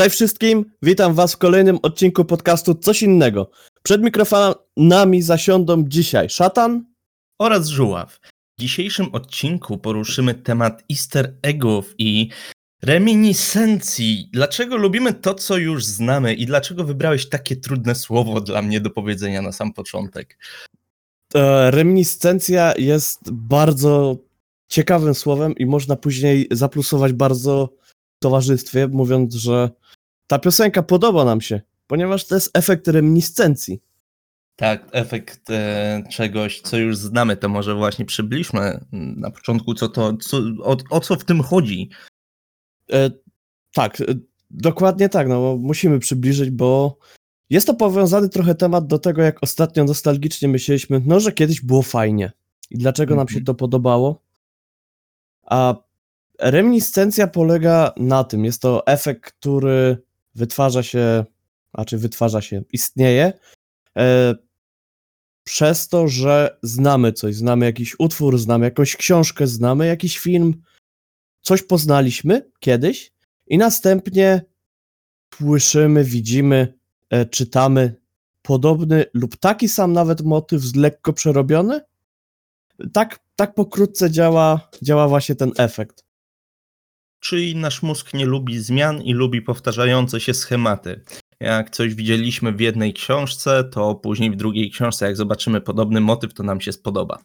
Cześć wszystkim, witam was w kolejnym odcinku podcastu Coś Innego. Przed mikrofonami zasiądą dzisiaj Szatan oraz Żuław. W dzisiejszym odcinku poruszymy temat easter eggów i reminiscencji. Dlaczego lubimy to, co już znamy i dlaczego wybrałeś takie trudne słowo dla mnie do powiedzenia na sam początek? E, reminiscencja jest bardzo ciekawym słowem i można później zaplusować bardzo towarzystwie, mówiąc, że ta piosenka podoba nam się, ponieważ to jest efekt reminiscencji. Tak, efekt e, czegoś, co już znamy, to może właśnie przybliżmy na początku, co to, co, o, o co w tym chodzi. E, tak, e, dokładnie tak, no musimy przybliżyć, bo jest to powiązany trochę temat do tego, jak ostatnio nostalgicznie myśleliśmy, no, że kiedyś było fajnie i dlaczego nam się Mhm. to podobało. A reminiscencja polega na tym, jest to efekt, który wytwarza się, znaczy wytwarza się, istnieje e, przez to, że znamy coś, znamy jakiś utwór, znamy jakąś książkę, znamy jakiś film, coś poznaliśmy kiedyś i następnie słyszymy, widzimy, e, czytamy podobny lub taki sam nawet motyw lekko przerobiony. Tak, tak pokrótce działa, działa właśnie ten efekt. Czyli nasz mózg nie lubi zmian i lubi powtarzające się schematy. Jak coś widzieliśmy w jednej książce, to później w drugiej książce, jak zobaczymy podobny motyw, to nam się spodoba.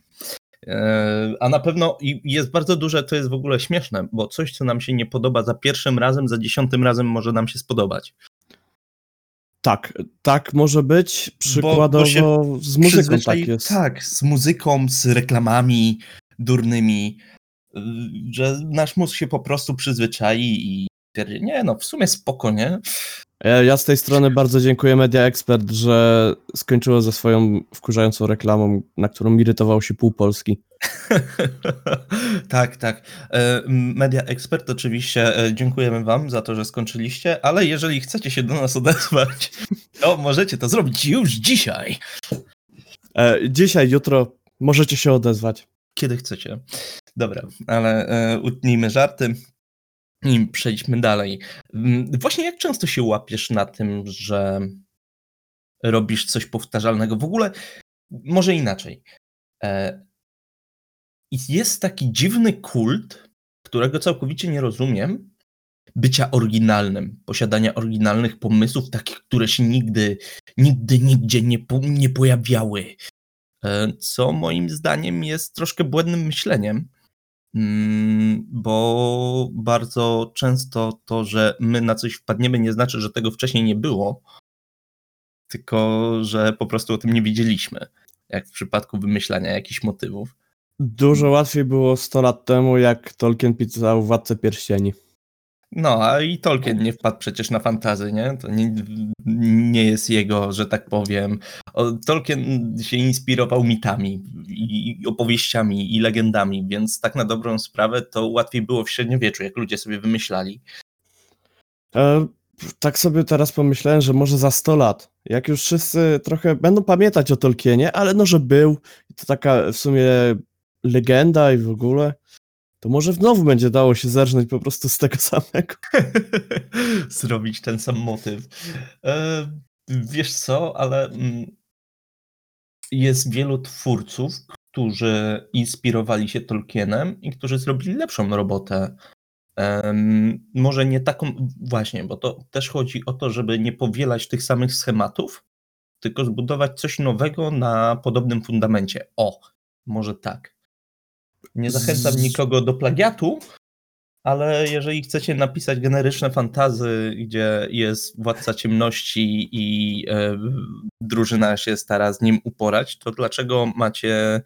Eee, A na pewno jest bardzo duże, to jest w ogóle śmieszne, bo coś, co nam się nie podoba za pierwszym razem, za dziesiątym razem może nam się spodobać. Tak, tak może być. bo Przykładowo się z muzyką tak jest. Tak, z muzyką, z reklamami durnymi, że nasz mózg się po prostu przyzwyczai i nie no, w sumie spoko, nie? Ja, ja z tej strony bardzo dziękuję Media Expert, że skończyło ze swoją wkurzającą reklamą, na którą irytował się pół Polski. tak, tak. E, Media Expert, oczywiście e, dziękujemy Wam za to, że skończyliście, ale jeżeli chcecie się do nas odezwać, to możecie to zrobić już dzisiaj, E, dzisiaj, jutro możecie się odezwać. Kiedy chcecie. Dobra, ale e, utnijmy żarty i przejdźmy dalej. Mm, Właśnie jak często się łapiesz na tym, że robisz coś powtarzalnego? W ogóle, może inaczej. E, Jest taki dziwny kult, którego całkowicie nie rozumiem, bycia oryginalnym, posiadania oryginalnych pomysłów, takich, które się nigdy, nigdy, nigdzie nie, nie pojawiały. E, Co moim zdaniem jest troszkę błędnym myśleniem, mm, bo bardzo często to, że my na coś wpadniemy, nie znaczy, że tego wcześniej nie było, tylko że po prostu o tym nie wiedzieliśmy, jak w przypadku wymyślania jakichś motywów. Dużo łatwiej było 100 lat temu, jak Tolkien pisał Władcę Pierścieni. No, a i Tolkien nie wpadł przecież na fantazy, nie? To nie, nie jest jego, że tak powiem. O, Tolkien się inspirował mitami i opowieściami i legendami, więc tak na dobrą sprawę to łatwiej było w średniowieczu, jak ludzie sobie wymyślali. E, tak sobie teraz pomyślałem, że może za 100 lat, jak już wszyscy trochę będą pamiętać o Tolkienie, ale no, że był, to taka w sumie legenda i w ogóle, to może znowu będzie dało się zerżnąć po prostu z tego samego. Zrobić ten sam motyw. E, wiesz co, ale mm, jest wielu twórców, którzy inspirowali się Tolkienem i którzy zrobili lepszą robotę. Może nie taką, właśnie, bo to też chodzi o to, żeby nie powielać tych samych schematów, tylko zbudować coś nowego na podobnym fundamencie. O, może tak. Nie zachęcam nikogo do plagiatu, ale jeżeli chcecie napisać generyczne fantazy, gdzie jest władca ciemności i e, drużyna się stara z nim uporać, to dlaczego macie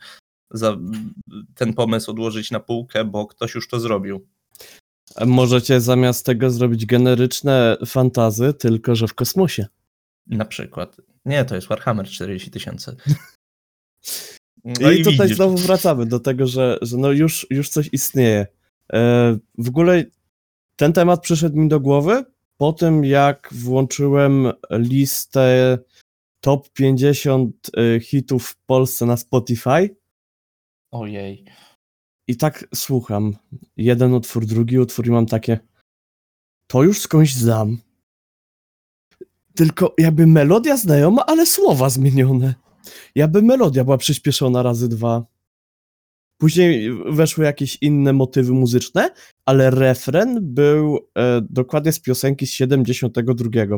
ten pomysł odłożyć na półkę, bo ktoś już to zrobił? Możecie zamiast tego zrobić generyczne fantazy, tylko że w kosmosie. Na przykład. Nie, to jest Warhammer 40 tysięcy. I, No tutaj widzisz. znowu wracamy do tego, że, że no już, już coś istnieje. E, w ogóle ten temat przyszedł mi do głowy po tym, jak włączyłem listę top 50 e, hitów w Polsce na Spotify Ojej. i tak słucham. Jeden utwór, drugi utwór i mam takie to już skądś znam. tylko jakby melodia znajoma, ale słowa zmienione. Jakby melodia była przyspieszona razy dwa. Później weszły jakieś inne motywy muzyczne, ale refren był e, dokładnie z piosenki z 72.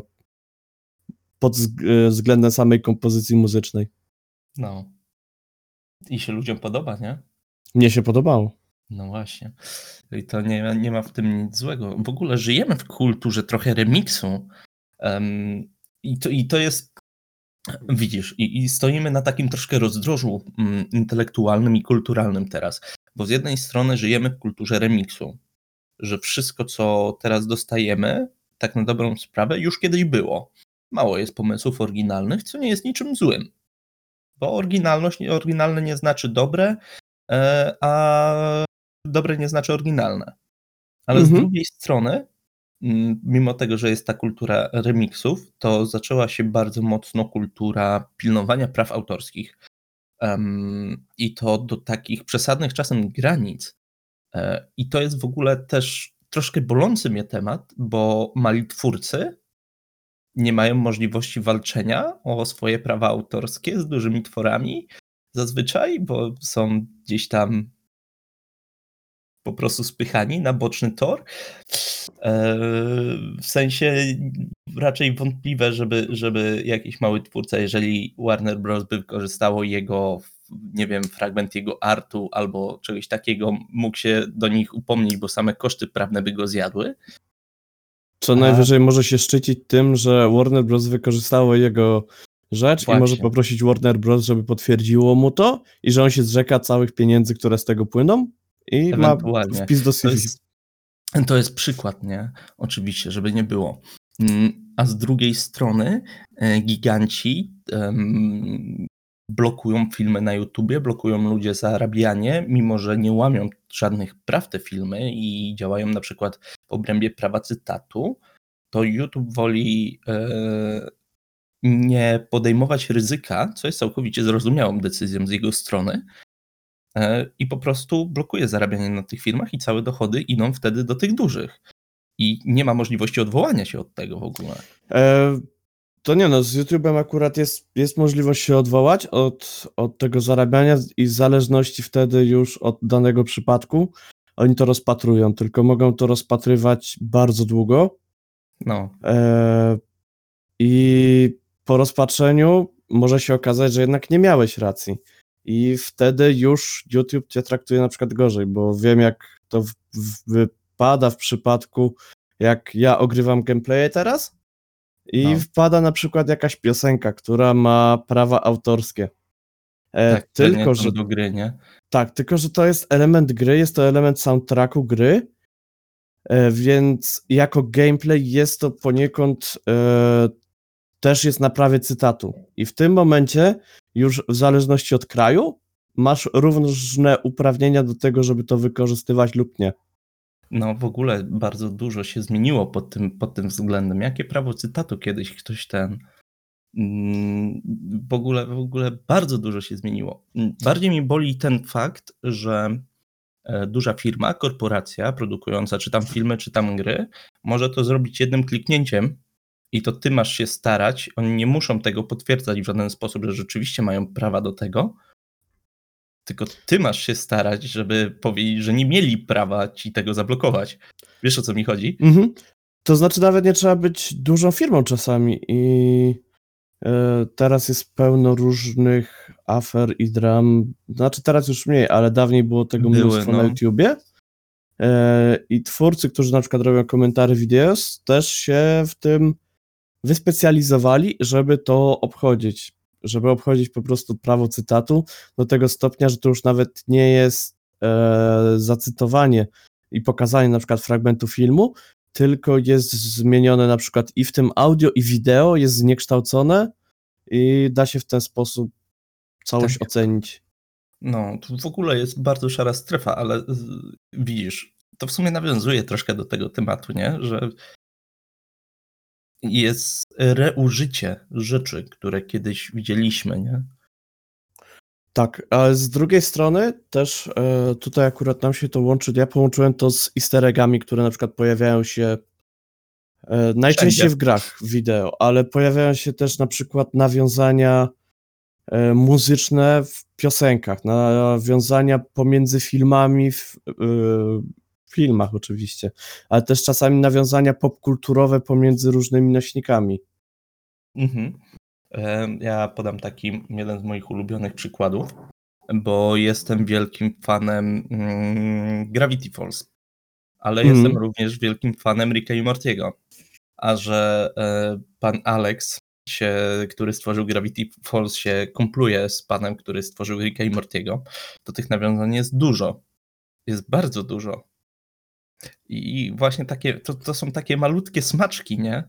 Pod e, względem samej kompozycji muzycznej. No. I się ludziom podoba, nie? Mnie się podobało. No właśnie. I to nie, ma- nie ma w tym nic złego. W ogóle żyjemy w kulturze trochę remiksu. Em, i, to, I to jest. Widzisz, i, i stoimy na takim troszkę rozdrożu mm, intelektualnym i kulturalnym teraz. Bo z jednej strony żyjemy w kulturze remiksu, że wszystko, co teraz dostajemy, tak na dobrą sprawę, już kiedyś było. Mało jest pomysłów oryginalnych, co nie jest niczym złym. Bo oryginalność, oryginalne nie znaczy dobre, e, a dobre nie znaczy oryginalne. Ale z Mhm. drugiej strony, mimo tego, że jest ta kultura remiksów, to zaczęła się bardzo mocno kultura pilnowania praw autorskich. I to do takich przesadnych czasem granic. E, I to jest w ogóle też troszkę bolący mnie temat, bo mali twórcy nie mają możliwości walczenia o swoje prawa autorskie z dużymi tworami zazwyczaj, bo są gdzieś tam po prostu spychani na boczny tor. E, W sensie raczej wątpliwe, żeby, żeby jakiś mały twórca, jeżeli Warner Bros. by wykorzystało jego, nie wiem, fragment jego artu albo czegoś takiego, mógł się do nich upomnieć, bo same koszty prawne by go zjadły. Co najwyżej może się szczycić tym, że Warner Bros. wykorzystało jego rzecz i Właśnie. może poprosić Warner Bros., żeby potwierdziło mu to i że on się zrzeka całych pieniędzy, które z tego płyną i ma wpis do To CV. jest, to jest przykład, nie? Oczywiście, żeby nie było. Mm, A z drugiej strony e, giganci em, blokują filmy na YouTubie, blokują ludzie zarabianie, mimo że nie łamią żadnych praw te filmy i działają na przykład w obrębie prawa cytatu, to YouTube woli e, nie podejmować ryzyka, co jest całkowicie zrozumiałą decyzją z jego strony, i po prostu blokuje zarabianie na tych filmach i całe dochody idą wtedy do tych dużych. I nie ma możliwości odwołania się od tego w ogóle. E, to nie no, z YouTube'em akurat jest, jest możliwość się odwołać od, od tego zarabiania i w zależności wtedy już od danego przypadku oni to rozpatrują, tylko mogą to rozpatrywać bardzo długo No, e, i po rozpatrzeniu może się okazać, że jednak nie miałeś racji i wtedy już YouTube cię traktuje na przykład gorzej, bo wiem jak to w, w, wypada w przypadku jak ja ogrywam gameplaye teraz i No. wpada na przykład jakaś piosenka, która ma prawa autorskie. E, tak, tylko, że do gry, nie? tak, tylko że to jest element gry, jest to element soundtracku gry, e, więc jako gameplay jest to poniekąd e, też jest na prawie cytatu. I w tym momencie już w zależności od kraju masz różne uprawnienia do tego, żeby to wykorzystywać lub nie. No w ogóle bardzo dużo się zmieniło pod tym, pod tym względem. Jakie prawo cytatu kiedyś ktoś ten. mm, W ogóle, w ogóle bardzo dużo się zmieniło. Bardziej mi boli ten fakt, że e, duża firma, korporacja produkująca czy tam filmy, czy tam gry, może to zrobić jednym kliknięciem i to ty masz się starać. Oni nie muszą tego potwierdzać w żaden sposób, że rzeczywiście mają prawa do tego. Tylko ty masz się starać, żeby powiedzieć, że nie mieli prawa ci tego zablokować. Wiesz o co mi chodzi? Mhm. To znaczy nawet nie trzeba być dużą firmą czasami i e, teraz jest pełno różnych afer i dram. Znaczy teraz już mniej, ale dawniej było tego Były, mnóstwo na no. YouTubie. E, I twórcy, którzy na przykład robią komentary videos, też się w tym wyspecjalizowali, żeby to obchodzić. Żeby obchodzić po prostu prawo cytatu do tego stopnia, że to już nawet nie jest e, zacytowanie i pokazanie na przykład fragmentu filmu, tylko jest zmienione na przykład i w tym audio, i wideo jest zniekształcone i da się w ten sposób całość Tak. ocenić. No, tu w ogóle jest bardzo szara strefa, ale widzisz, to w sumie nawiązuje troszkę do tego tematu, nie? Że jest reużycie rzeczy, które kiedyś widzieliśmy, nie? Tak, ale z drugiej strony też e, tutaj akurat nam się to łączy, ja połączyłem to z easter eggami, które na przykład pojawiają się E, Najczęściej Wszędzie. w grach wideo, ale pojawiają się też na przykład nawiązania e, muzyczne w piosenkach, nawiązania pomiędzy filmami w filmach oczywiście, ale też czasami nawiązania popkulturowe pomiędzy różnymi nośnikami. Mhm. E, Ja podam taki jeden z moich ulubionych przykładów, bo jestem wielkim fanem mm, Gravity Falls, ale Mhm. jestem również wielkim fanem Ricka i Mortiego. A że e, pan Alex, się, który stworzył Gravity Falls, się kompluje z panem, który stworzył Ricka i Mortiego, to tych nawiązań jest dużo. Jest bardzo dużo. I właśnie takie, to, to są takie malutkie smaczki, nie?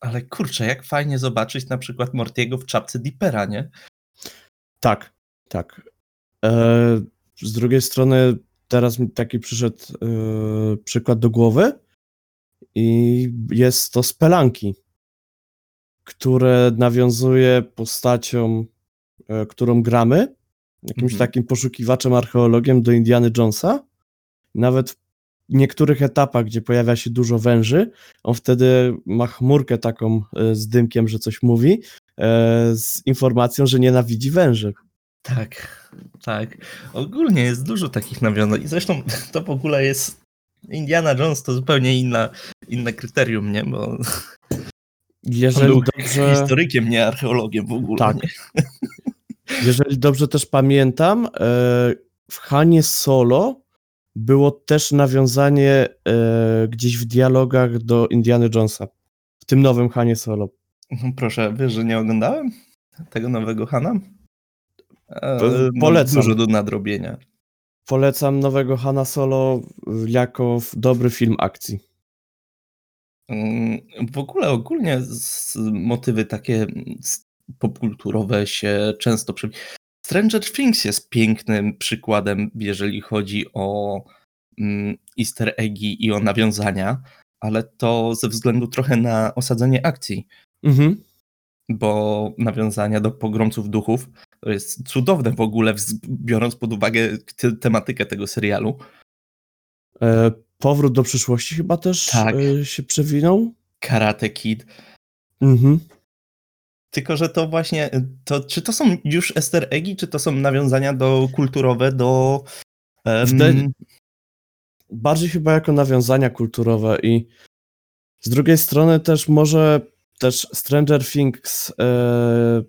Ale kurczę, jak fajnie zobaczyć na przykład Mortiego w czapce Dipera, nie? Tak, tak. E, z drugiej strony teraz mi taki przyszedł e, przykład do głowy i jest to Spelanki, które nawiązuje postacią, e, którą gramy, jakimś Mhm. takim poszukiwaczem, archeologiem do Indiana Jonesa. Nawet w niektórych etapach, gdzie pojawia się dużo węży, on wtedy ma chmurkę taką e, z dymkiem, że coś mówi, e, z informacją, że nienawidzi węży. Tak, tak. Ogólnie jest dużo takich nawiązań. I zresztą to w ogóle jest. Indiana Jones to zupełnie inna, inne kryterium, nie? Bo Jeżeli był dobrze, historykiem, nie archeologiem w ogóle. Tak. Nie? jeżeli dobrze też pamiętam, e, w Hanie Solo było też nawiązanie e, gdzieś w dialogach do Indiana Jonesa. W tym nowym Hanie Solo. No Proszę, wiesz, że nie oglądałem tego nowego Hana? E, no, polecam. Dużo do nadrobienia. Polecam nowego Hana Solo jako dobry film akcji. Mm, W ogóle ogólnie motywy takie s- popkulturowe się często przy... Stranger Things jest pięknym przykładem, jeżeli chodzi o mm, easter eggi i o nawiązania, ale to ze względu trochę na osadzenie akcji, Mhm. bo nawiązania do pogromców duchów to jest cudowne w ogóle, biorąc pod uwagę te- tematykę tego serialu. E, Powrót do przyszłości chyba też Tak. e, się przewinął. Karate Kid, Mhm. Tylko, że to właśnie, to, czy to są już easter czy to są nawiązania do kulturowe, do... em, Wtedy- bardziej chyba jako nawiązania kulturowe i z drugiej strony też może też Stranger Things e,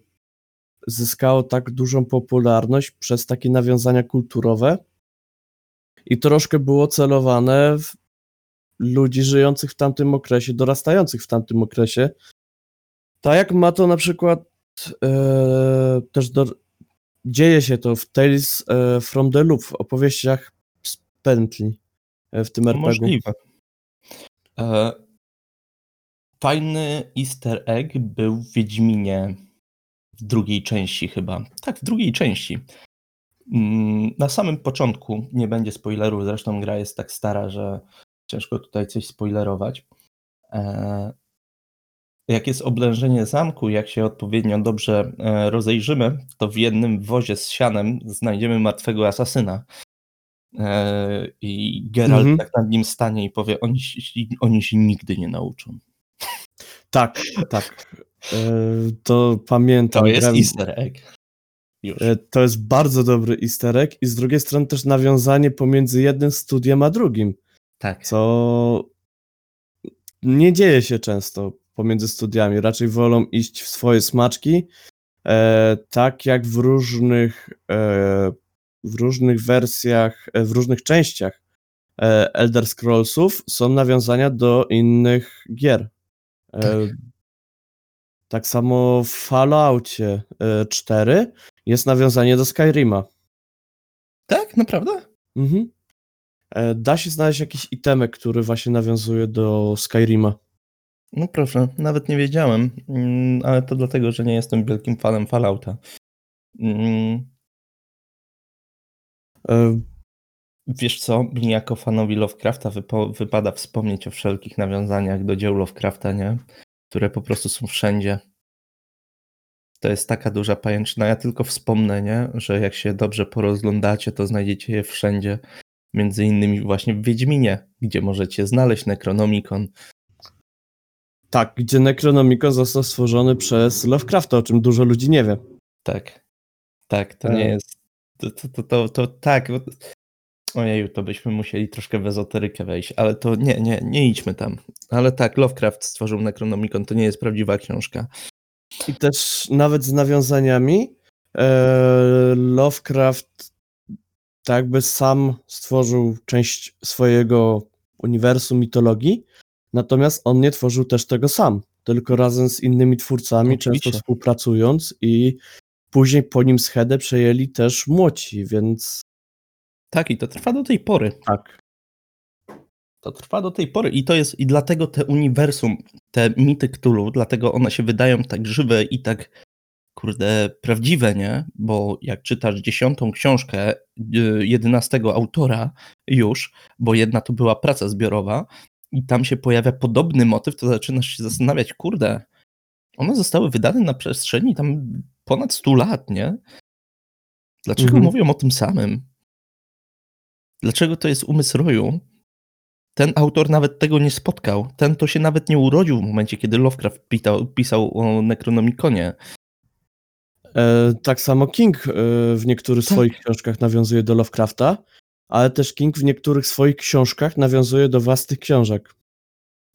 zyskało tak dużą popularność przez takie nawiązania kulturowe i troszkę było celowane w ludzi żyjących w tamtym okresie, dorastających w tamtym okresie. Tak jak ma to na przykład e, też do, dzieje się to w Tales e, from the Loop, w opowieściach z pętli e, w tym RPG. Możliwe. E, fajny easter egg był w Wiedźminie w drugiej części chyba. Tak, w drugiej części. Mm, Na samym początku, nie będzie spoilerów, zresztą gra jest tak stara, że ciężko tutaj coś spoilerować. Jak jest oblężenie zamku, jak się odpowiednio dobrze e, rozejrzymy, to w jednym wozie z sianem znajdziemy martwego asasyna. E, I Geralt Mhm. tak nad nim stanie i powie, oni, się- oni się nigdy nie nauczą. Tak, tak. E, to pamiętam. To jest grałem- easter egg. Już. To jest bardzo dobry easter egg i z drugiej strony też nawiązanie pomiędzy jednym studiem a drugim, tak. co nie dzieje się często pomiędzy studiami. Raczej wolą iść w swoje smaczki, e, tak jak w różnych, e, w różnych wersjach, e, w różnych częściach e, Elder Scrollsów są nawiązania do innych gier. E, tak samo w Falloutie e, 4 jest nawiązanie do Skyrima. Tak, naprawdę? Mhm. E, Da się znaleźć jakiś itemek, który właśnie nawiązuje do Skyrima. No proszę, nawet nie wiedziałem, mm, ale to dlatego, że nie jestem wielkim fanem Fallouta. Mm, E, Wiesz co, mi jako fanowi Lovecrafta wypada wspomnieć o wszelkich nawiązaniach do dzieł Lovecrafta, nie? Które po prostu są wszędzie. To jest taka duża pajęczyna. Ja tylko wspomnę, nie? Że jak się dobrze porozglądacie, to znajdziecie je wszędzie. Między innymi właśnie w Wiedźminie, gdzie możecie znaleźć Necronomicon. Tak, gdzie Necronomicon został stworzony przez Lovecrafta, o czym dużo ludzi nie wie. Tak. Tak, to E. nie jest. To, to, to, to, to tak. Ojeju, to byśmy musieli troszkę w ezoterykę wejść, ale to nie, nie, nie idźmy tam. Ale tak, Lovecraft stworzył Necronomicon, to nie jest prawdziwa książka. I też nawet z nawiązaniami e, Lovecraft tak jakby sam stworzył część swojego uniwersum mitologii, natomiast on nie tworzył też tego sam, tylko razem z innymi twórcami, Oczywiście. często współpracując i później po nim schedę przejęli też młoci, więc Tak, i to trwa do tej pory. tak. To trwa do tej pory i to jest, i dlatego te uniwersum, te mity Cthulhu, dlatego one się wydają tak żywe i tak, kurde, prawdziwe, nie? Bo jak czytasz dziesiątą książkę y, jedenastego autora już, bo jedna to była praca zbiorowa i tam się pojawia podobny motyw, to zaczynasz się zastanawiać, kurde, one zostały wydane na przestrzeni tam ponad 100 lat, nie? Dlaczego Mhm. mówią o tym samym? Dlaczego to jest umysł roju? Ten autor nawet tego nie spotkał. Ten to się nawet nie urodził w momencie, kiedy Lovecraft pisał, pisał o Necronomiconie. E, tak samo King e, w niektórych Tak. swoich książkach nawiązuje do Lovecrafta, ale też King w niektórych swoich książkach nawiązuje do własnych książek.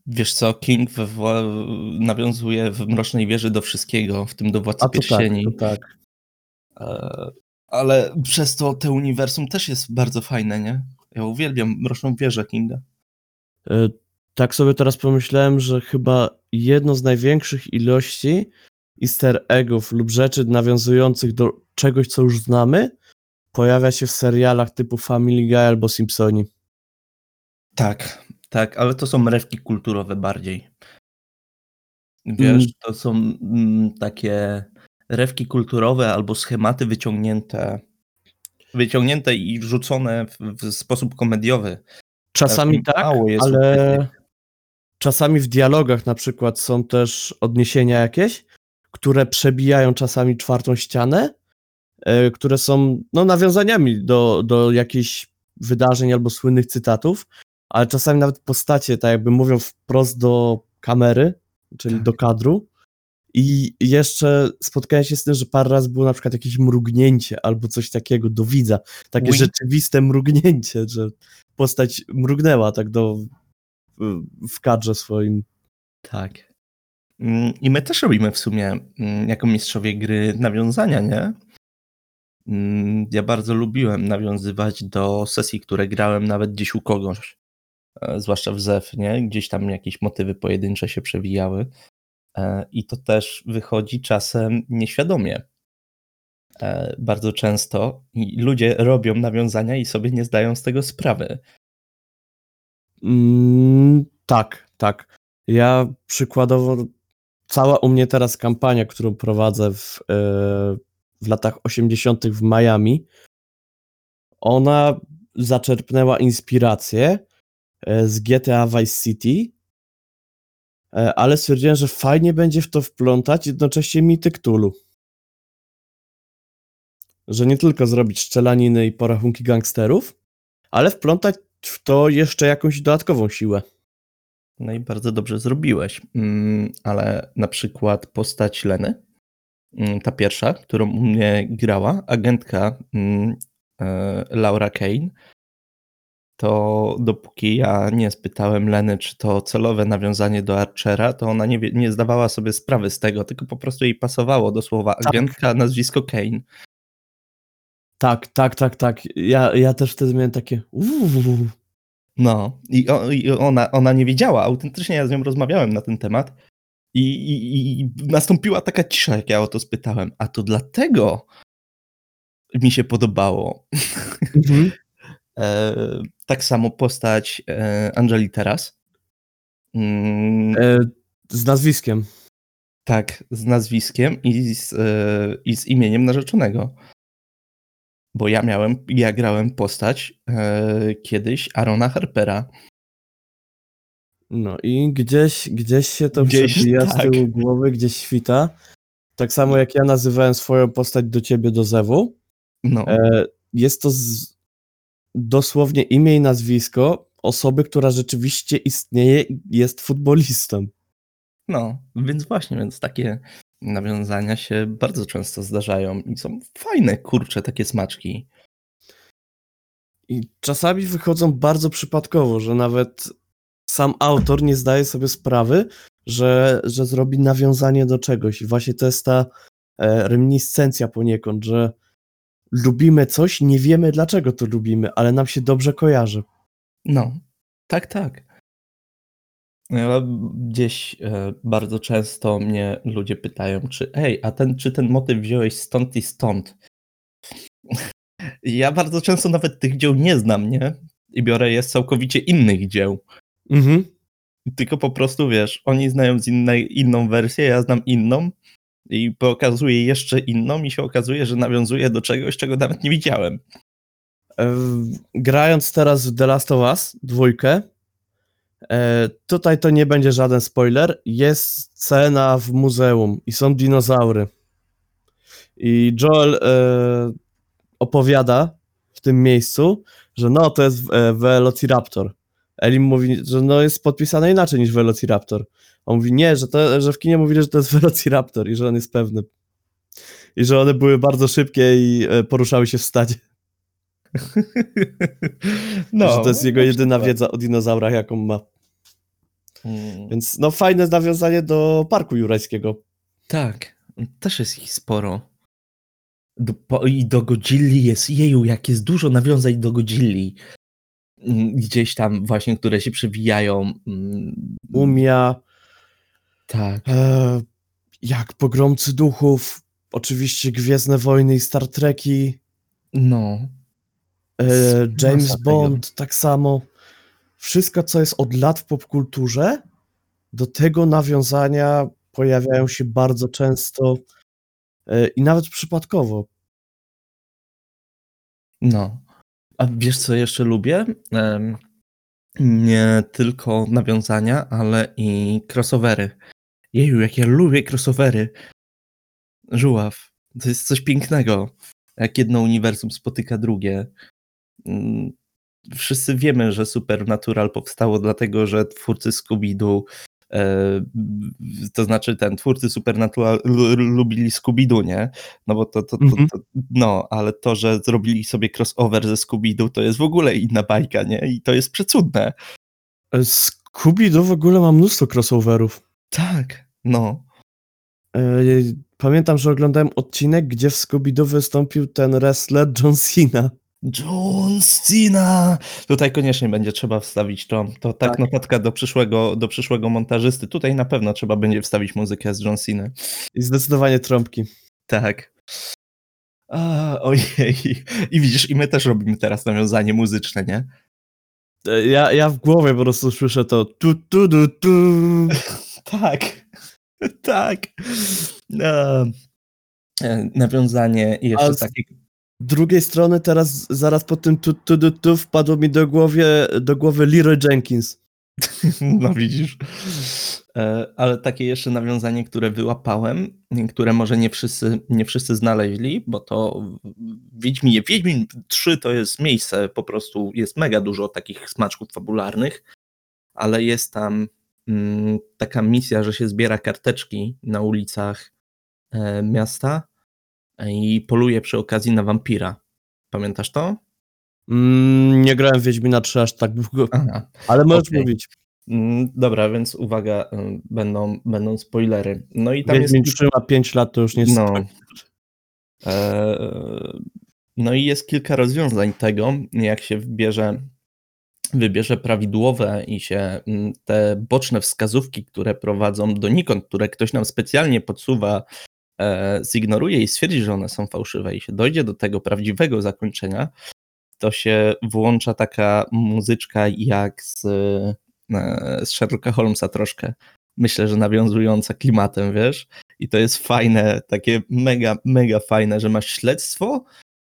Wiesz co, King we, wła- nawiązuje w Mrocznej Wieży do wszystkiego, w tym do Władcy A to tak, Pierścieni. to tak. E, Ale przez to te uniwersum też jest bardzo fajne, nie? Ja uwielbiam Mroczną Wieżę Kinga. E, Tak sobie teraz pomyślałem, że chyba jedno z największych ilości easter eggów lub rzeczy nawiązujących do czegoś, co już znamy, pojawia się w serialach typu Family Guy albo Simpsoni. Tak, tak, ale to są mrewki kulturowe bardziej. Wiesz, Mm. to są mm, takie rewki kulturowe albo schematy wyciągnięte, wyciągnięte i wrzucone w, w sposób komediowy. Czasami Tak, tak, ale czasami w dialogach na przykład są też odniesienia jakieś, które przebijają czasami czwartą ścianę, które są no, nawiązaniami do, do jakichś wydarzeń albo słynnych cytatów, ale czasami nawet postacie tak jakby mówią wprost do kamery, czyli Tak. do kadru. I jeszcze spotkałem się z tym, że parę razy było na przykład jakieś mrugnięcie albo coś takiego do widza. Takie Wink. rzeczywiste mrugnięcie, że postać mrugnęła tak do w- w kadrze swoim. Tak. Mm, I my też robimy w sumie, mm, jako mistrzowie gry, nawiązania, nie? Mm, Ja bardzo lubiłem nawiązywać do sesji, które grałem nawet gdzieś u kogoś, e, zwłaszcza w ZEF, nie? Gdzieś tam jakieś motywy pojedyncze się przewijały. E, I to też wychodzi czasem nieświadomie. E, Bardzo często i ludzie robią nawiązania i sobie nie zdają z tego sprawy. Mm, tak, tak. Ja przykładowo, cała u mnie teraz kampania, którą prowadzę w, w latach 80. w Miami, ona zaczerpnęła inspirację e, z GTA Vice City, e, ale stwierdziłem, że fajnie będzie w to wplątać jednocześnie mity Cthulhu. Że nie tylko zrobić szczelaniny i porachunki gangsterów, ale wplątać w to jeszcze jakąś dodatkową siłę. No i bardzo dobrze zrobiłeś. Mm, Ale na przykład postać Leny, ta pierwsza, którą u mnie grała, agentka mm, e, Laura Kane, to dopóki ja nie spytałem Leny, czy to celowe nawiązanie do Archera, to ona nie, nie zdawała sobie sprawy z tego, tylko po prostu jej pasowało do słowa agentka, nazwisko Kane. Tak, tak, tak, tak. Ja, ja też wtedy miałem takie. Uuu. No, i, o, i ona, ona nie wiedziała, autentycznie ja z nią rozmawiałem na ten temat i, i, i nastąpiła taka cisza, jak ja o to spytałem, a to dlatego mi się podobało. Mhm. E, tak samo postać e, Angeli teraz. Mm, E, z nazwiskiem. tak, z nazwiskiem i z, e, i z imieniem narzeczonego. Bo ja miałem, ja grałem postać e, kiedyś Arona Harpera. No i gdzieś, gdzieś się to Gdzieś, przebija z tak. tyłu głowy, gdzieś świta. Tak samo jak ja nazywałem swoją postać do ciebie do Zewu. No, E, jest to z, dosłownie imię i nazwisko osoby, która rzeczywiście istnieje i jest futbolistą. No, więc właśnie, więc takie nawiązania się bardzo często zdarzają i są fajne, kurcze, takie smaczki. I czasami wychodzą bardzo przypadkowo, że nawet sam autor nie zdaje sobie sprawy, że, że zrobi nawiązanie do czegoś. I właśnie to jest ta e, reminiscencja poniekąd, że lubimy coś, nie wiemy dlaczego to lubimy, ale nam się dobrze kojarzy. No, tak, tak. Ja gdzieś e, bardzo często mnie ludzie pytają, czy ej, a ten, czy ten motyw wziąłeś stąd i stąd? Ja bardzo często nawet tych dzieł nie znam, nie? I biorę je z całkowicie innych dzieł. Mhm. Tylko po prostu wiesz, oni znają z innej, inną wersję, ja znam inną i pokazuję jeszcze inną i się okazuje, że nawiązuje do czegoś, czego nawet nie widziałem. E, grając teraz w The Last of Us dwójkę, e, tutaj to nie będzie żaden spoiler, jest scena w muzeum i są dinozaury. I Joel e, opowiada w tym miejscu, że no to jest Velociraptor. Elim mówi, że no jest podpisane inaczej niż Velociraptor. On mówi nie, że, to, że w kinie mówili, że to jest Velociraptor i że on jest pewny. I że one były bardzo szybkie i e, poruszały się w stadzie. No, że to jest jego na jedyna wiedza o dinozaurach, jaką ma. Mm, Więc no fajne nawiązanie do Parku Jurajskiego. Tak, też jest ich sporo. Do, po, I do Godzilli jest, jeju, jak jest dużo nawiązań do Godzilli. Gdzieś tam właśnie, które się przewijają. mm, Mumia, Tak, e, jak Pogromcy Duchów, oczywiście Gwiezdne Wojny i Star Treki, no. e, James tego. Bond tak samo. Wszystko, co jest od lat w popkulturze, do tego nawiązania pojawiają się bardzo często e, i nawet przypadkowo. No. A wiesz, co jeszcze lubię? Nie tylko nawiązania, ale i crossovery. Jeju, jak ja lubię crossovery. Żuław. To jest coś pięknego. Jak jedno uniwersum spotyka drugie. Mm, Wszyscy wiemy, że Supernatural powstało dlatego, że twórcy Scooby-Doo, to znaczy ten, twórcy Supernatural lu- lubili Scooby-Doo, nie? No bo to, to, to, Mhm. to, no, ale to, że zrobili sobie crossover ze Scooby-Doo, to jest w ogóle inna bajka, nie? I to jest przecudne. E, Scooby-Doo w ogóle ma mnóstwo crossoverów. Tak, no. E, Pamiętam, że oglądałem odcinek, gdzie w Scooby-Doo wystąpił ten wrestler John Cena. John Cena! Tutaj koniecznie będzie trzeba wstawić to. To tak, Tak. notatka do przyszłego, do przyszłego montażysty. Tutaj na pewno trzeba będzie wstawić muzykę z John Cena. I zdecydowanie trąbki. Tak. A, ojej. I widzisz, i my też robimy teraz nawiązanie muzyczne, nie? E, Ja, ja w głowie po prostu słyszę to tu, tu, tu, tu. Tak. tak. E, e, nawiązanie i jeszcze A takie. Drugiej strony teraz, zaraz po tym tu, tu, tu, tu wpadło mi do, głowie, do głowy Leroy Jenkins. No widzisz. E, Ale takie jeszcze nawiązanie, które wyłapałem, które może nie wszyscy, nie wszyscy znaleźli, bo to Wiedźminie, Wiedźmin 3 to jest miejsce, po prostu jest mega dużo takich smaczków fabularnych, ale jest tam mm, taka misja, że się zbiera karteczki na ulicach e, miasta i poluje przy okazji na wampira. Pamiętasz to? Mm, nie grałem w Wiedźmina 3 aż tak długo, Aha. ale możesz okej. mówić. Mm, Dobra, więc uwaga, y, będą, będą spoilery. No i tam jest Wiedźmin kilka- 3 ma 5 lat, to już nie jest... No. E, No i jest kilka rozwiązań tego, jak się wybierze, wybierze prawidłowe i się mm, te boczne wskazówki, które prowadzą donikąd, które ktoś nam specjalnie podsuwa, zignoruje i stwierdzi, że one są fałszywe i się dojdzie do tego prawdziwego zakończenia, to się włącza taka muzyczka jak z, e, z Sherlocka Holmesa troszkę. Myślę, że nawiązująca klimatem, wiesz? I to jest fajne, takie mega, mega fajne, że masz śledztwo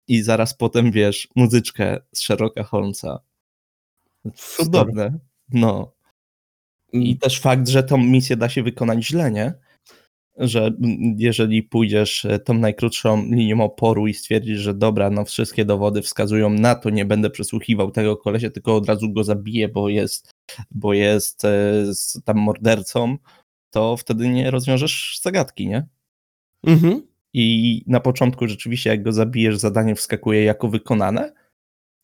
i zaraz potem, wiesz, muzyczkę z Sherlocka Holmesa. Cudowne. No. I też fakt, że tą misję da się wykonać źle, nie? Że jeżeli pójdziesz e, tą najkrótszą linią oporu i stwierdzisz, że dobra, no wszystkie dowody wskazują na to, nie będę przesłuchiwał tego kolesia, tylko od razu go zabiję, bo jest, bo jest e, tam mordercą, to wtedy nie rozwiążesz zagadki, nie? Mhm. I na początku rzeczywiście, jak go zabijesz, zadanie wskakuje jako wykonane,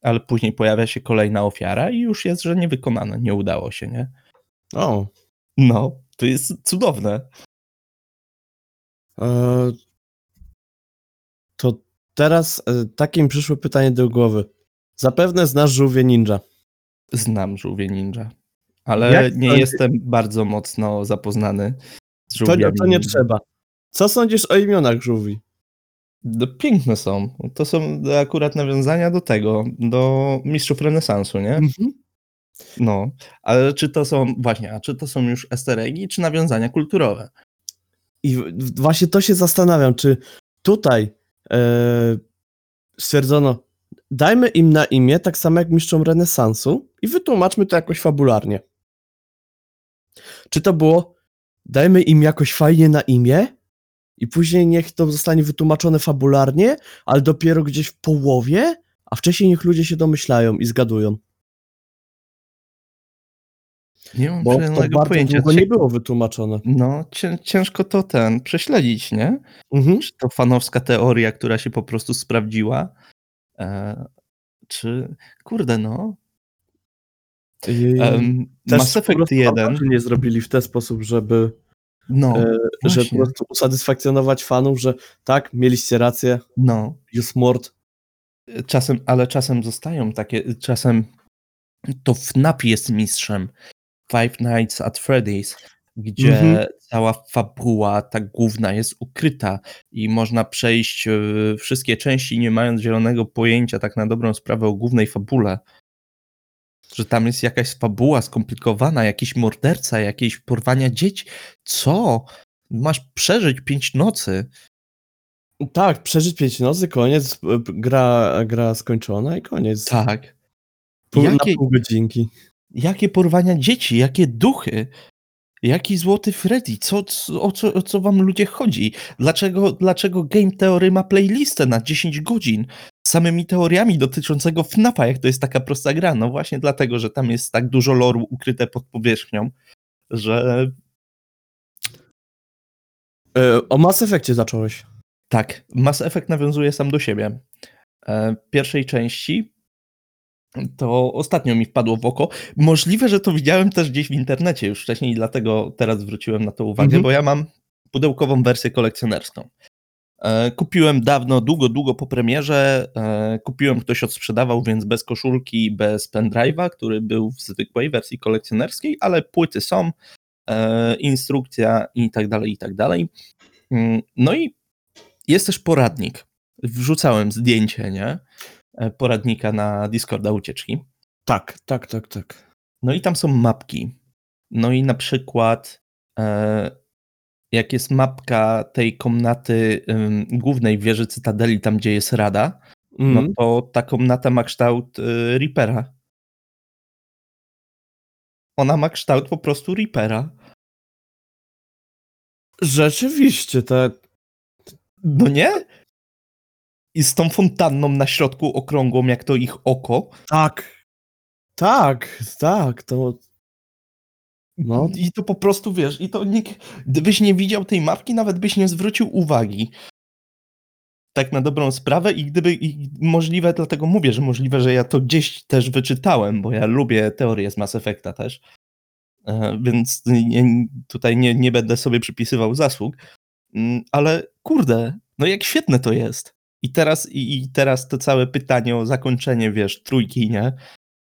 ale później pojawia się kolejna ofiara i już jest, że niewykonane, nie udało się, nie? O. No, to jest cudowne. E, to teraz e, takie mi przyszło pytanie do głowy. Zapewne znasz żółwie ninja. Znam żółwie ninja, ale Jak nie sądzi- jestem bardzo mocno zapoznany z To, żółwiami to nie ninja. trzeba. Co sądzisz o imionach żółwi? No, piękne są. To są akurat nawiązania do tego, do mistrzów renesansu, nie? Mhm. No, ale czy to są, właśnie, a czy to są już easter eggi, czy nawiązania kulturowe? I właśnie to się zastanawiam, czy tutaj e, stwierdzono, dajmy im na imię tak samo jak mistrzom renesansu i wytłumaczmy to jakoś fabularnie. Czy to było, dajmy im jakoś fajnie na imię i później niech to zostanie wytłumaczone fabularnie, ale dopiero gdzieś w połowie, a wcześniej niech ludzie się domyślają i zgadują. Nie mam Bo to bardzo pojęcia. Cię- nie było wytłumaczone. No, cię, ciężko to ten prześledzić, nie? Mhm. Czy to fanowska teoria, która się po prostu sprawdziła? E, czy, kurde, no. I Um, Mass Effect prostu 1, autorzy nie zrobili w ten sposób, żeby no, e, żeby po prostu usatysfakcjonować fanów, że tak, mieliście rację, no. jest mord. Czasem, ale czasem zostają takie, czasem to FNAF jest mistrzem. Five Nights at Freddy's, gdzie Mhm. cała fabuła, ta główna jest ukryta i można przejść e, wszystkie części nie mając zielonego pojęcia tak na dobrą sprawę o głównej fabule. Że tam jest jakaś fabuła skomplikowana, jakiś morderca, jakieś porwania dzieci. Co? Masz przeżyć pięć nocy. Tak, przeżyć pięć nocy, koniec, e, gra, gra skończona i koniec. Tak. Pół, Jakie, Na pół godzinki. Jakie porwania dzieci, jakie duchy, jaki złoty Freddy, co, co, o, co, o co wam ludzie chodzi? Dlaczego, dlaczego Game Theory ma playlistę na 10 godzin z samymi teoriami dotyczącego FNAFa, jak to jest taka prosta gra? No właśnie dlatego, że tam jest tak dużo loru ukryte pod powierzchnią, że E, o Mass Effectie zacząłeś. tak, Mass Effect nawiązuje sam do siebie. E, pierwszej części to ostatnio mi wpadło w oko. Możliwe, że to widziałem też gdzieś w internecie już wcześniej i dlatego teraz zwróciłem na to uwagę, Mhm. bo ja mam pudełkową wersję kolekcjonerską. E, Kupiłem dawno, długo, długo po premierze. e, Kupiłem, ktoś odsprzedawał, więc bez koszulki, bez pendrive'a, który był w zwykłej wersji kolekcjonerskiej, ale płyty są, e, instrukcja i tak dalej, i tak dalej. Mm, No i jest też poradnik. Wrzucałem zdjęcie, nie? E, Poradnika na Discorda ucieczki. Tak, tak, tak, tak. No i tam są mapki. No i na przykład, e, jak jest mapka tej komnaty głównej w wieży Cytadeli, tam gdzie jest Rada, no Mm. to ta komnata ma kształt y, Reapera. Ona ma kształt po prostu Reapera. Rzeczywiście, te, No nie? I z tą fontanną na środku okrągłą, jak to ich oko. tak, tak, tak, to no, I to po prostu wiesz, i to nikt, gdybyś nie widział tej mapki, nawet byś nie zwrócił uwagi. Tak na dobrą sprawę i gdyby, i możliwe, dlatego mówię, że możliwe, że ja to gdzieś też wyczytałem, bo ja lubię teorię z Mass Effecta też, E, więc nie, tutaj nie, nie będę sobie przypisywał zasług, Mm, ale kurde, no jak świetne to jest. I teraz, i, i teraz to całe pytanie o zakończenie, wiesz, trójki, nie?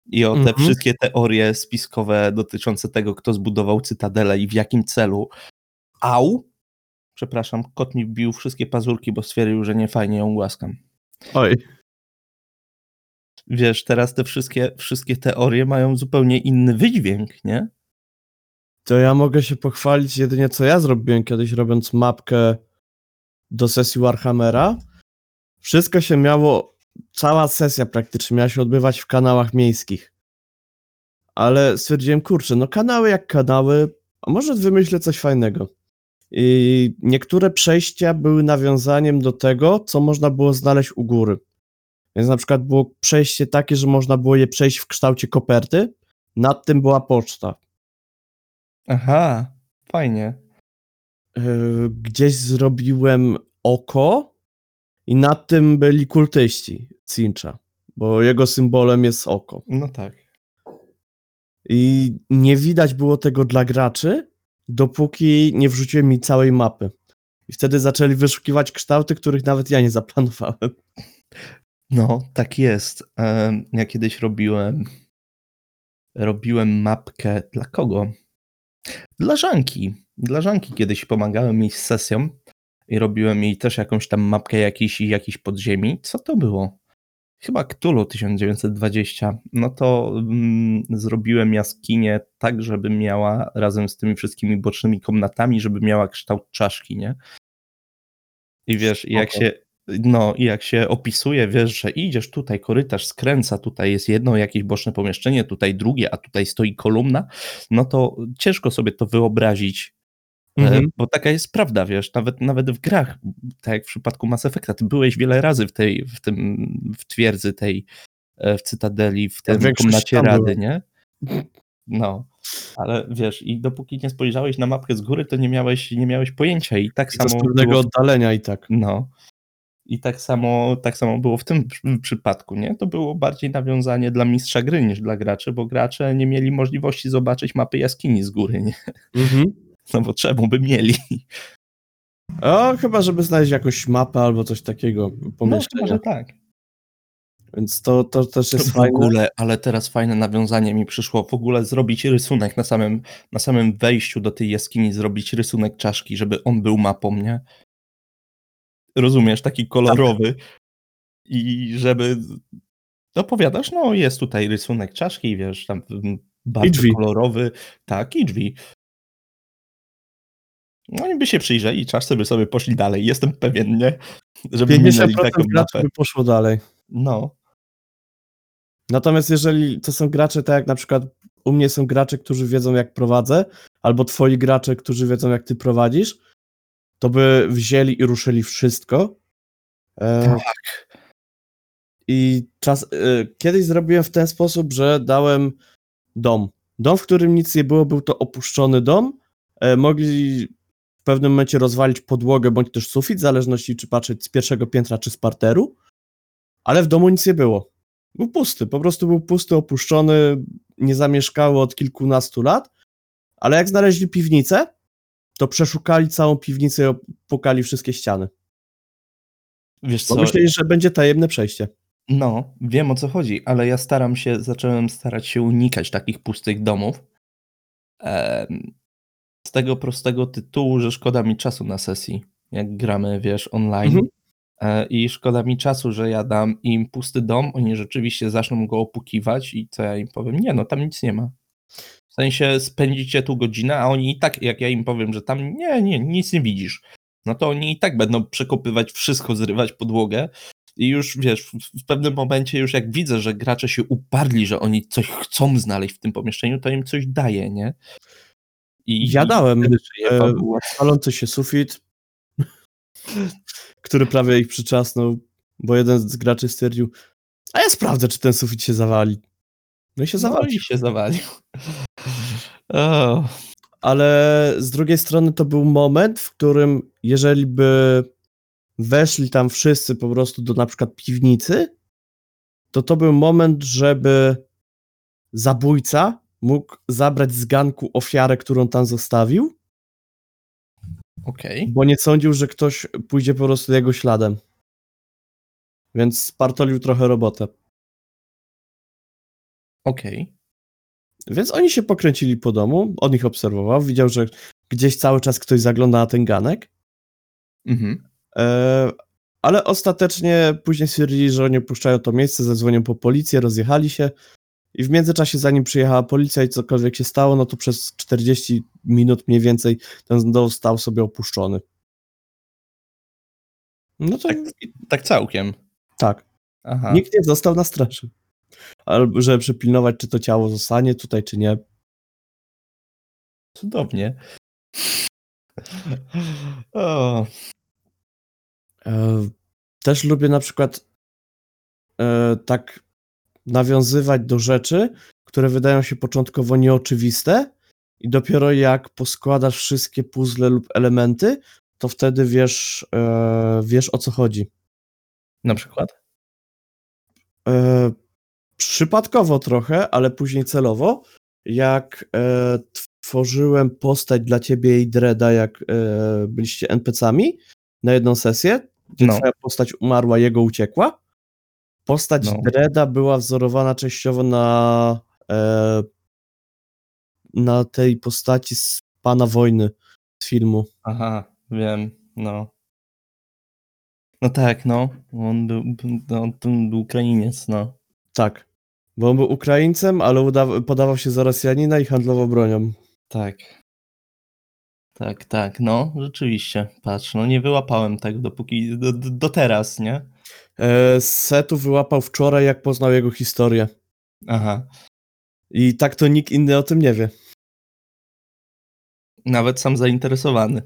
I o te Mhm. wszystkie teorie spiskowe dotyczące tego, kto zbudował Cytadelę i w jakim celu. Au! Przepraszam, kot mi wbił wszystkie pazurki, bo stwierdził, że nie fajnie ją głaskam. oj, Wiesz, teraz te wszystkie, wszystkie teorie mają zupełnie inny wydźwięk, nie? to ja mogę się pochwalić jedynie co ja zrobiłem kiedyś robiąc mapkę do sesji Warhammera. Wszystko się miało, cała sesja praktycznie miała się odbywać w kanałach miejskich. Ale stwierdziłem, kurczę, no kanały jak kanały, a może wymyślę coś fajnego. I niektóre przejścia były nawiązaniem do tego, co można było znaleźć u góry. Więc na przykład było przejście takie, że można było je przejść w kształcie koperty, nad tym była poczta. Aha, fajnie. yy, gdzieś zrobiłem oko i nad tym byli kultyści Cincha, bo jego symbolem jest oko. No tak. I nie widać było tego dla graczy, dopóki nie wrzuciłem mi całej mapy. I wtedy zaczęli wyszukiwać kształty, których nawet ja nie zaplanowałem. No, tak jest. Ja kiedyś robiłem robiłem mapkę dla kogo? Dla Żanki. Dla Żanki kiedyś pomagałem jej z sesją i robiłem jej też jakąś tam mapkę jakiejś, jakiejś podziemi. Co to było? Chyba Cthulhu 1920. No to mm, zrobiłem jaskinię tak, żeby miała razem z tymi wszystkimi bocznymi komnatami, żeby miała kształt czaszki, nie? I wiesz, i jak się no i jak się opisuje, wiesz, że idziesz tutaj, korytarz skręca, tutaj jest jedno jakieś boczne pomieszczenie, tutaj drugie, a tutaj stoi kolumna, no to ciężko sobie to wyobrazić, Mhm. bo taka jest prawda, wiesz, nawet, nawet w grach, tak jak w przypadku Mass Effecta, ty byłeś wiele razy w tej, w tym, w twierdzy tej, e, w Cytadeli, w tym większość komnacie Rady, byłem. nie? No, ale wiesz, i dopóki nie spojrzałeś na mapkę z góry, to nie miałeś, nie miałeś pojęcia i tak I to z samo pewnego było oddalenia i tak. no. I tak samo, tak samo było w tym przy- przypadku, nie? To było bardziej nawiązanie dla mistrza gry niż dla graczy, bo gracze nie mieli możliwości zobaczyć mapy jaskini z góry, nie? Mhm. No bo czemu by mieli? O, chyba, żeby znaleźć jakąś mapę albo coś takiego, No, pomieszczenia. może tak. Więc to, to też jest w fajne. ogóle, ale teraz fajne nawiązanie mi przyszło, w ogóle zrobić rysunek na samym, na samym wejściu do tej jaskini, zrobić rysunek czaszki, żeby on był mapą, nie? Rozumiesz, taki kolorowy i żeby opowiadasz, no jest tutaj rysunek czaszki, wiesz, tam mm, bardzo kolorowy, tak, i drzwi. No oni by się przyjrzeli, czaszce by sobie poszli dalej, jestem pewien, nie? Żeby 50% minęli taką graczy mapę. by poszło dalej. No, Natomiast jeżeli to są gracze, tak jak na przykład u mnie są gracze, którzy wiedzą jak prowadzę, albo twoi gracze, którzy wiedzą jak ty prowadzisz, to by wzięli i ruszyli wszystko. E, tak. I czas, e, kiedyś zrobiłem w ten sposób, że dałem dom. Dom, w którym nic nie było, był to opuszczony dom. E, mogli pewnym momencie rozwalić podłogę bądź też sufit, w zależności czy patrzeć z pierwszego piętra czy z parteru, ale w domu nic nie było. Był pusty, po prostu był pusty, opuszczony, nie zamieszkały od kilkunastu lat, ale jak znaleźli piwnicę, to przeszukali całą piwnicę i opukali wszystkie ściany. Wiesz Bo co, myśleli, że będzie tajemne przejście. no, wiem o co chodzi, ale ja staram się, zacząłem starać się unikać takich pustych domów. Z tego prostego tytułu, że szkoda mi czasu na sesji, jak gramy, wiesz, online. Mhm. E, I szkoda mi czasu, że ja dam im pusty dom, oni rzeczywiście zaczną go opukiwać i co ja im powiem? Nie, no tam nic nie ma. W sensie spędzicie tu godzinę, a oni i tak, jak ja im powiem, że tam nie, nie, nic nie widzisz, no to oni i tak będą przekopywać wszystko, zrywać podłogę i już wiesz, w, w pewnym momencie już jak widzę, że gracze się uparli, że oni coś chcą znaleźć w tym pomieszczeniu, to im coś daje, nie? I Ja dałem, i wtedy żyje e, palący się sufit, który prawie ich przyczasnął, bo jeden z graczy stwierdził, a ja sprawdzę, czy ten sufit się zawali. No i się No zawalił. i się zawalił. O, Ale z drugiej strony to był moment, w którym jeżeli by weszli tam wszyscy po prostu do na przykład piwnicy, to to był moment, żeby zabójca mógł zabrać z ganku ofiarę, którą tam zostawił, okej. bo nie sądził, że ktoś pójdzie po prostu jego śladem. Więc spartolił trochę robotę. Okej. Więc oni się pokręcili po domu, on ich obserwował, widział, że gdzieś cały czas ktoś zagląda na ten ganek, Mhm. e, ale ostatecznie później stwierdzili, że oni opuszczają to miejsce, zadzwonią po policję, rozjechali się i w międzyczasie zanim przyjechała policja i cokolwiek się stało, no to przez 40 minut mniej więcej ten dom stał sobie opuszczony. No to Tak, tak całkiem. tak. Aha. Nikt nie został na straży. Albo żeby przypilnować, czy to ciało zostanie tutaj, czy nie. Cudownie. O, E, Też lubię na przykład e, tak nawiązywać do rzeczy, które wydają się początkowo nieoczywiste i dopiero jak poskładasz wszystkie puzzle lub elementy, to wtedy wiesz, e, wiesz o co chodzi. Na przykład? E, przypadkowo trochę, ale później celowo, jak e, tworzyłem postać dla ciebie i Dreda, jak e, byliście NPC-ami na jedną sesję, gdzie No. twoja postać umarła, jego uciekła. Postać No. Dreda była wzorowana częściowo na e, na tej postaci z Pana Wojny z filmu. Aha, wiem, no. No tak, no. On był, no, on był Ukrainiec, no. Tak. Bo on był Ukraińcem, ale podawał się za Rosjanina i handlował bronią. Tak. Tak, tak, no, rzeczywiście. Patrz, no nie wyłapałem tego dopóki, do, do, do teraz, nie? E, Setu wyłapał wczoraj, jak poznał jego historię. Aha. I tak to nikt inny o tym nie wie. Nawet sam zainteresowany.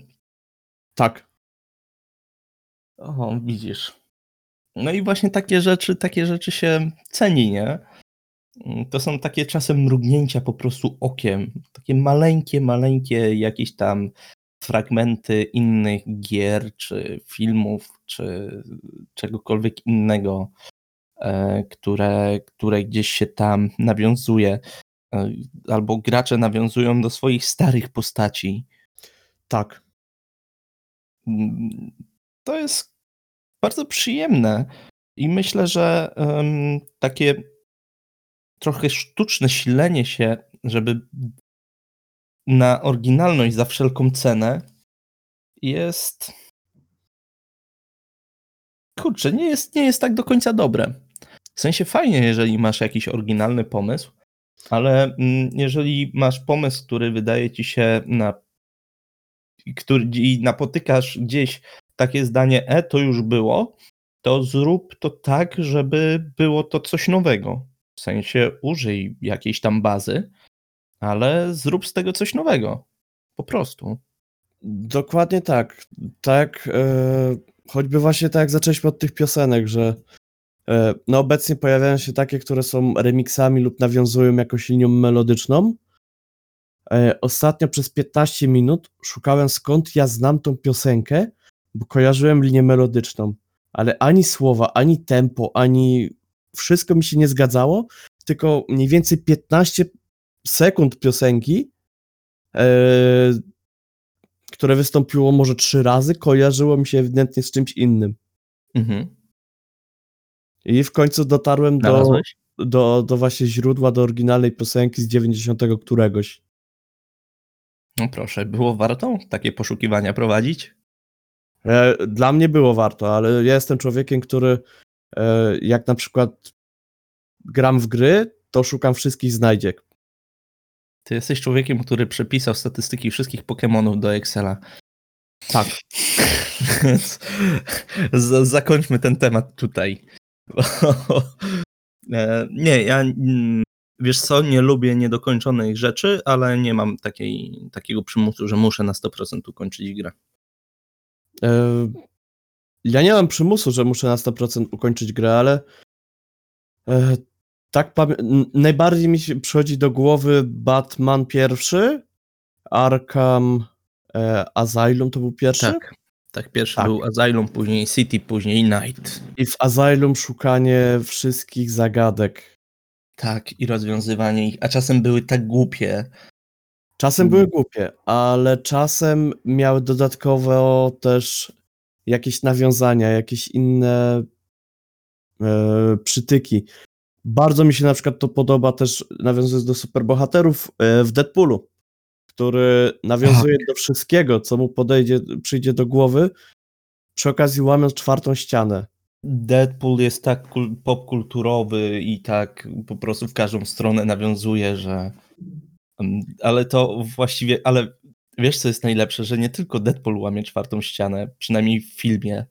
Tak. O, widzisz. No i właśnie takie rzeczy, takie rzeczy się ceni, nie? To są takie czasem mrugnięcia po prostu okiem. Takie maleńkie, maleńkie jakieś tam fragmenty innych gier, czy filmów, czy czegokolwiek innego, e, które, które gdzieś się tam nawiązuje. e, Albo gracze nawiązują do swoich starych postaci. Tak. Mm, To jest bardzo przyjemne i myślę, że em, takie trochę sztuczne silenie się, żeby na oryginalność za wszelką cenę jest. Kurczę, nie jest, nie jest tak do końca dobre. W sensie fajnie, jeżeli masz jakiś oryginalny pomysł, ale mm, jeżeli masz pomysł, który wydaje ci się na. który i napotykasz gdzieś takie zdanie, e, to już było, to zrób to tak, żeby było to coś nowego. W sensie użyj jakiejś tam bazy, ale zrób z tego coś nowego. Po prostu. Dokładnie tak. Tak, e, choćby właśnie tak jak zaczęliśmy od tych piosenek, że e, no obecnie pojawiają się takie, które są remixami lub nawiązują jakąś linią melodyczną. E, ostatnio przez 15 minut szukałem skąd ja znam tą piosenkę, bo kojarzyłem linię melodyczną, ale ani słowa, ani tempo, ani wszystko mi się nie zgadzało, tylko mniej więcej 15 sekund piosenki e, które wystąpiło może trzy razy, kojarzyło mi się ewidentnie z czymś innym. Mhm. I w końcu dotarłem do, do, do właśnie źródła, do oryginalnej piosenki z 90 któregoś. No proszę, było warto takie poszukiwania prowadzić? E, Dla mnie było warto, ale ja jestem człowiekiem, który e, jak na przykład gram w gry, to szukam wszystkich znajdziek. Ty jesteś człowiekiem, który przepisał statystyki wszystkich Pokémonów do Excela. Tak. Więc zakończmy ten temat tutaj. E, nie, ja mm, wiesz co, nie lubię niedokończonych rzeczy, ale nie mam takiej, takiego przymusu, że muszę na 100% ukończyć grę. E, Ja nie mam przymusu, że muszę na 100% ukończyć grę, ale e, tak najbardziej mi się przychodzi do głowy Batman pierwszy, Arkham e, Asylum to był pierwszy Tak. Tak, pierwszy Tak. był Asylum, później City, później Night. i w Asylum szukanie wszystkich zagadek. Tak, i rozwiązywanie ich, a czasem były tak głupie. Czasem Mm. były głupie, ale czasem miały dodatkowo też jakieś nawiązania, jakieś inne e, przytyki. Bardzo mi się na przykład to podoba też nawiązując do superbohaterów e, w Deadpoolu, który nawiązuje do wszystkiego, co mu podejdzie, przyjdzie do głowy, przy okazji łamiąc czwartą ścianę. Deadpool jest tak kul- popkulturowy i tak po prostu w każdą stronę nawiązuje, że. Mm, Ale to właściwie, ale wiesz, co jest najlepsze, że nie tylko Deadpool łamie czwartą ścianę, przynajmniej w filmie,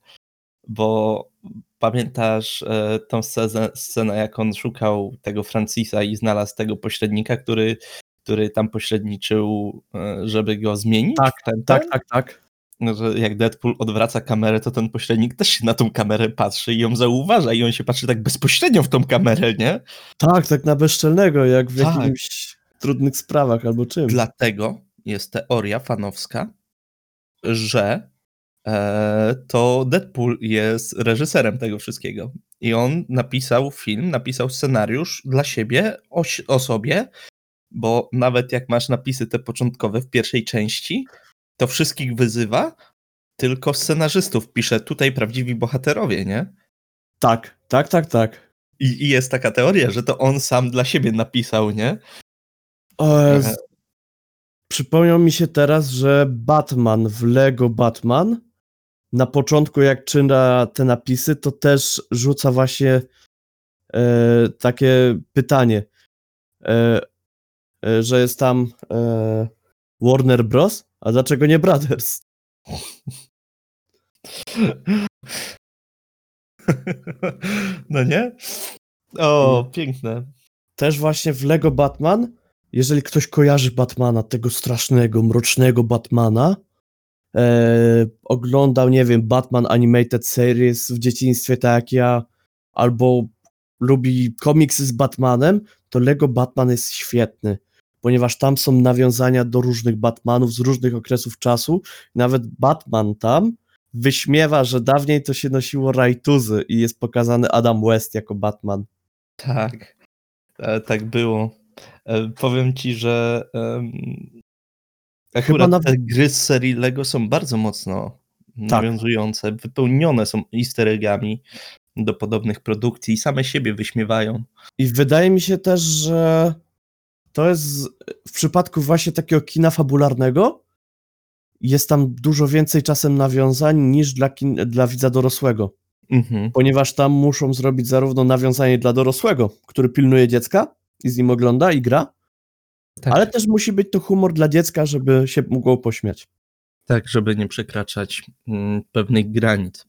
bo pamiętasz e, tą scenę, scenę, jak on szukał tego Francisa i znalazł tego pośrednika, który, który tam pośredniczył, e, żeby go zmienić? Tak, ten, Tak, tak, tak. No, że jak Deadpool odwraca kamerę, to ten pośrednik też się na tą kamerę patrzy i ją zauważa i on się patrzy tak bezpośrednio w tą kamerę, nie? Tak, tak na bezczelnego, jak w Tak. jakimś trudnych sprawach albo czym. Dlatego jest teoria fanowska, że to Deadpool jest reżyserem tego wszystkiego. I on napisał film, napisał scenariusz dla siebie, o, o sobie, bo nawet jak masz napisy te początkowe w pierwszej części, to wszystkich wyzywa, tylko scenarzystów pisze tutaj prawdziwi bohaterowie, nie? Tak, tak, tak, tak. I, I jest taka teoria, że to on sam dla siebie napisał, nie? Aha. z... Przypomniał mi się teraz, że Batman w Lego Batman na początku jak czyna te napisy, to też rzuca właśnie e, takie pytanie, e, e, że jest tam e, Warner Bros., a dlaczego nie Brothers? No nie? O, piękne. Też właśnie w Lego Batman, jeżeli ktoś kojarzy Batmana, tego strasznego, mrocznego Batmana, e, oglądał, nie wiem, Batman Animated Series w dzieciństwie, tak jak ja, albo lubi komiksy z Batmanem, to Lego Batman jest świetny, ponieważ tam są nawiązania do różnych Batmanów z różnych okresów czasu. Nawet Batman tam wyśmiewa, że dawniej to się nosiło rajtuzy i jest pokazany Adam West jako Batman. Tak, e, tak było. E, powiem ci, że em, akurat nawet- te gry z serii Lego są bardzo mocno nawiązujące, wypełnione są easter eggami do podobnych produkcji i same siebie wyśmiewają. I wydaje mi się też, że to jest w przypadku właśnie takiego kina fabularnego, jest tam dużo więcej czasem nawiązań niż dla, kin, dla widza dorosłego, Mhm. ponieważ tam muszą zrobić zarówno nawiązanie dla dorosłego, który pilnuje dziecka i z nim ogląda i gra, Tak, ale też musi być to humor dla dziecka, żeby się mogło pośmiać. tak, żeby nie przekraczać mm, pewnych granic.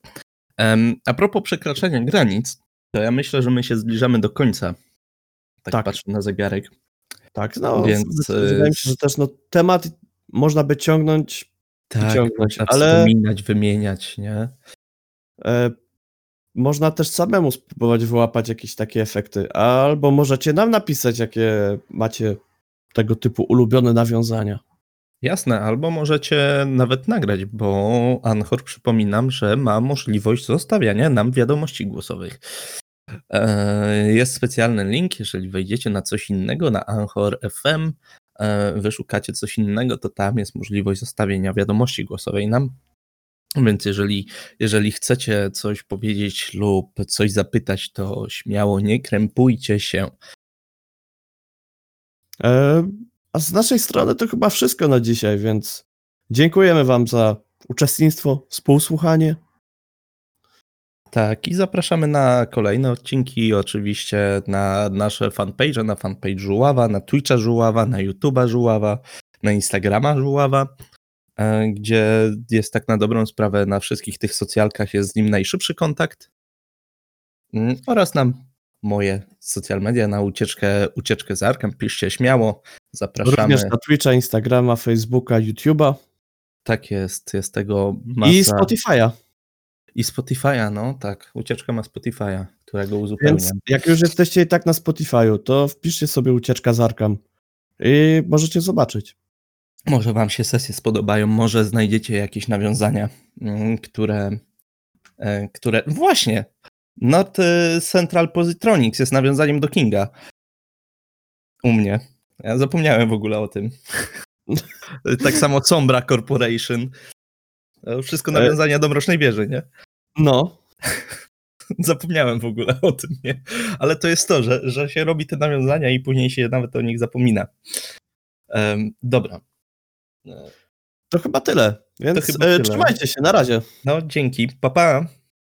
A propos przekraczania granic, to ja myślę, że my się zbliżamy do końca. Tak, Tak. patrzę na zegarek. Tak, no, Więc, wydaje mi się, że też no, temat można by ciągnąć, Tak, ciągnąć, można ale- wspominać, wymieniać, nie? E, można też samemu spróbować wyłapać jakieś takie efekty, albo możecie nam napisać, jakie macie tego typu ulubione nawiązania. Jasne, albo możecie nawet nagrać, bo Anchor przypominam, że ma możliwość zostawiania nam wiadomości głosowych. E, Jest specjalny link, jeżeli wejdziecie na coś innego, na Anchor FM, e, wyszukacie coś innego, to tam jest możliwość zostawienia wiadomości głosowej nam. Więc jeżeli, jeżeli chcecie coś powiedzieć lub coś zapytać, to śmiało nie krępujcie się. E, a z naszej strony to chyba wszystko na dzisiaj, więc dziękujemy Wam za uczestnictwo, współsłuchanie. Tak, i zapraszamy na kolejne odcinki, oczywiście na nasze fanpage, na fanpage Żuława, na Twitcha Żuława, na YouTube'a Żuława, na Instagrama Żuława, e, gdzie jest tak na dobrą sprawę na wszystkich tych socjalkach jest z nim najszybszy kontakt Mm, oraz na moje social media, na ucieczkę, ucieczkę z Arkem, piszcie śmiało, zapraszamy. Również na Twitcha, Instagrama, Facebooka, YouTube'a Tak jest, jest tego masa. i Spotify'a. I Spotify'a, no tak, ucieczka ma Spotify'a, którego uzupełniam. Więc jak już jesteście i tak na Spotify'u, to wpiszcie sobie ucieczka z Arkam i możecie zobaczyć. Może wam się sesje spodobają, może znajdziecie jakieś nawiązania, mm, które, e, które... Właśnie! Not e, Central Positronics jest nawiązaniem do Kinga. U mnie. Ja zapomniałem w ogóle o tym. tak samo Sombra Corporation. Wszystko nawiązania do Mrocznej Wieży, nie? No, Zapomniałem w ogóle o tym, nie? Ale to jest to, że, że się robi te nawiązania i później się nawet o nich zapomina. Em, dobra. E, to chyba tyle. Więc chyba e, tyle. trzymajcie się, na razie. No, dzięki. Pa, pa.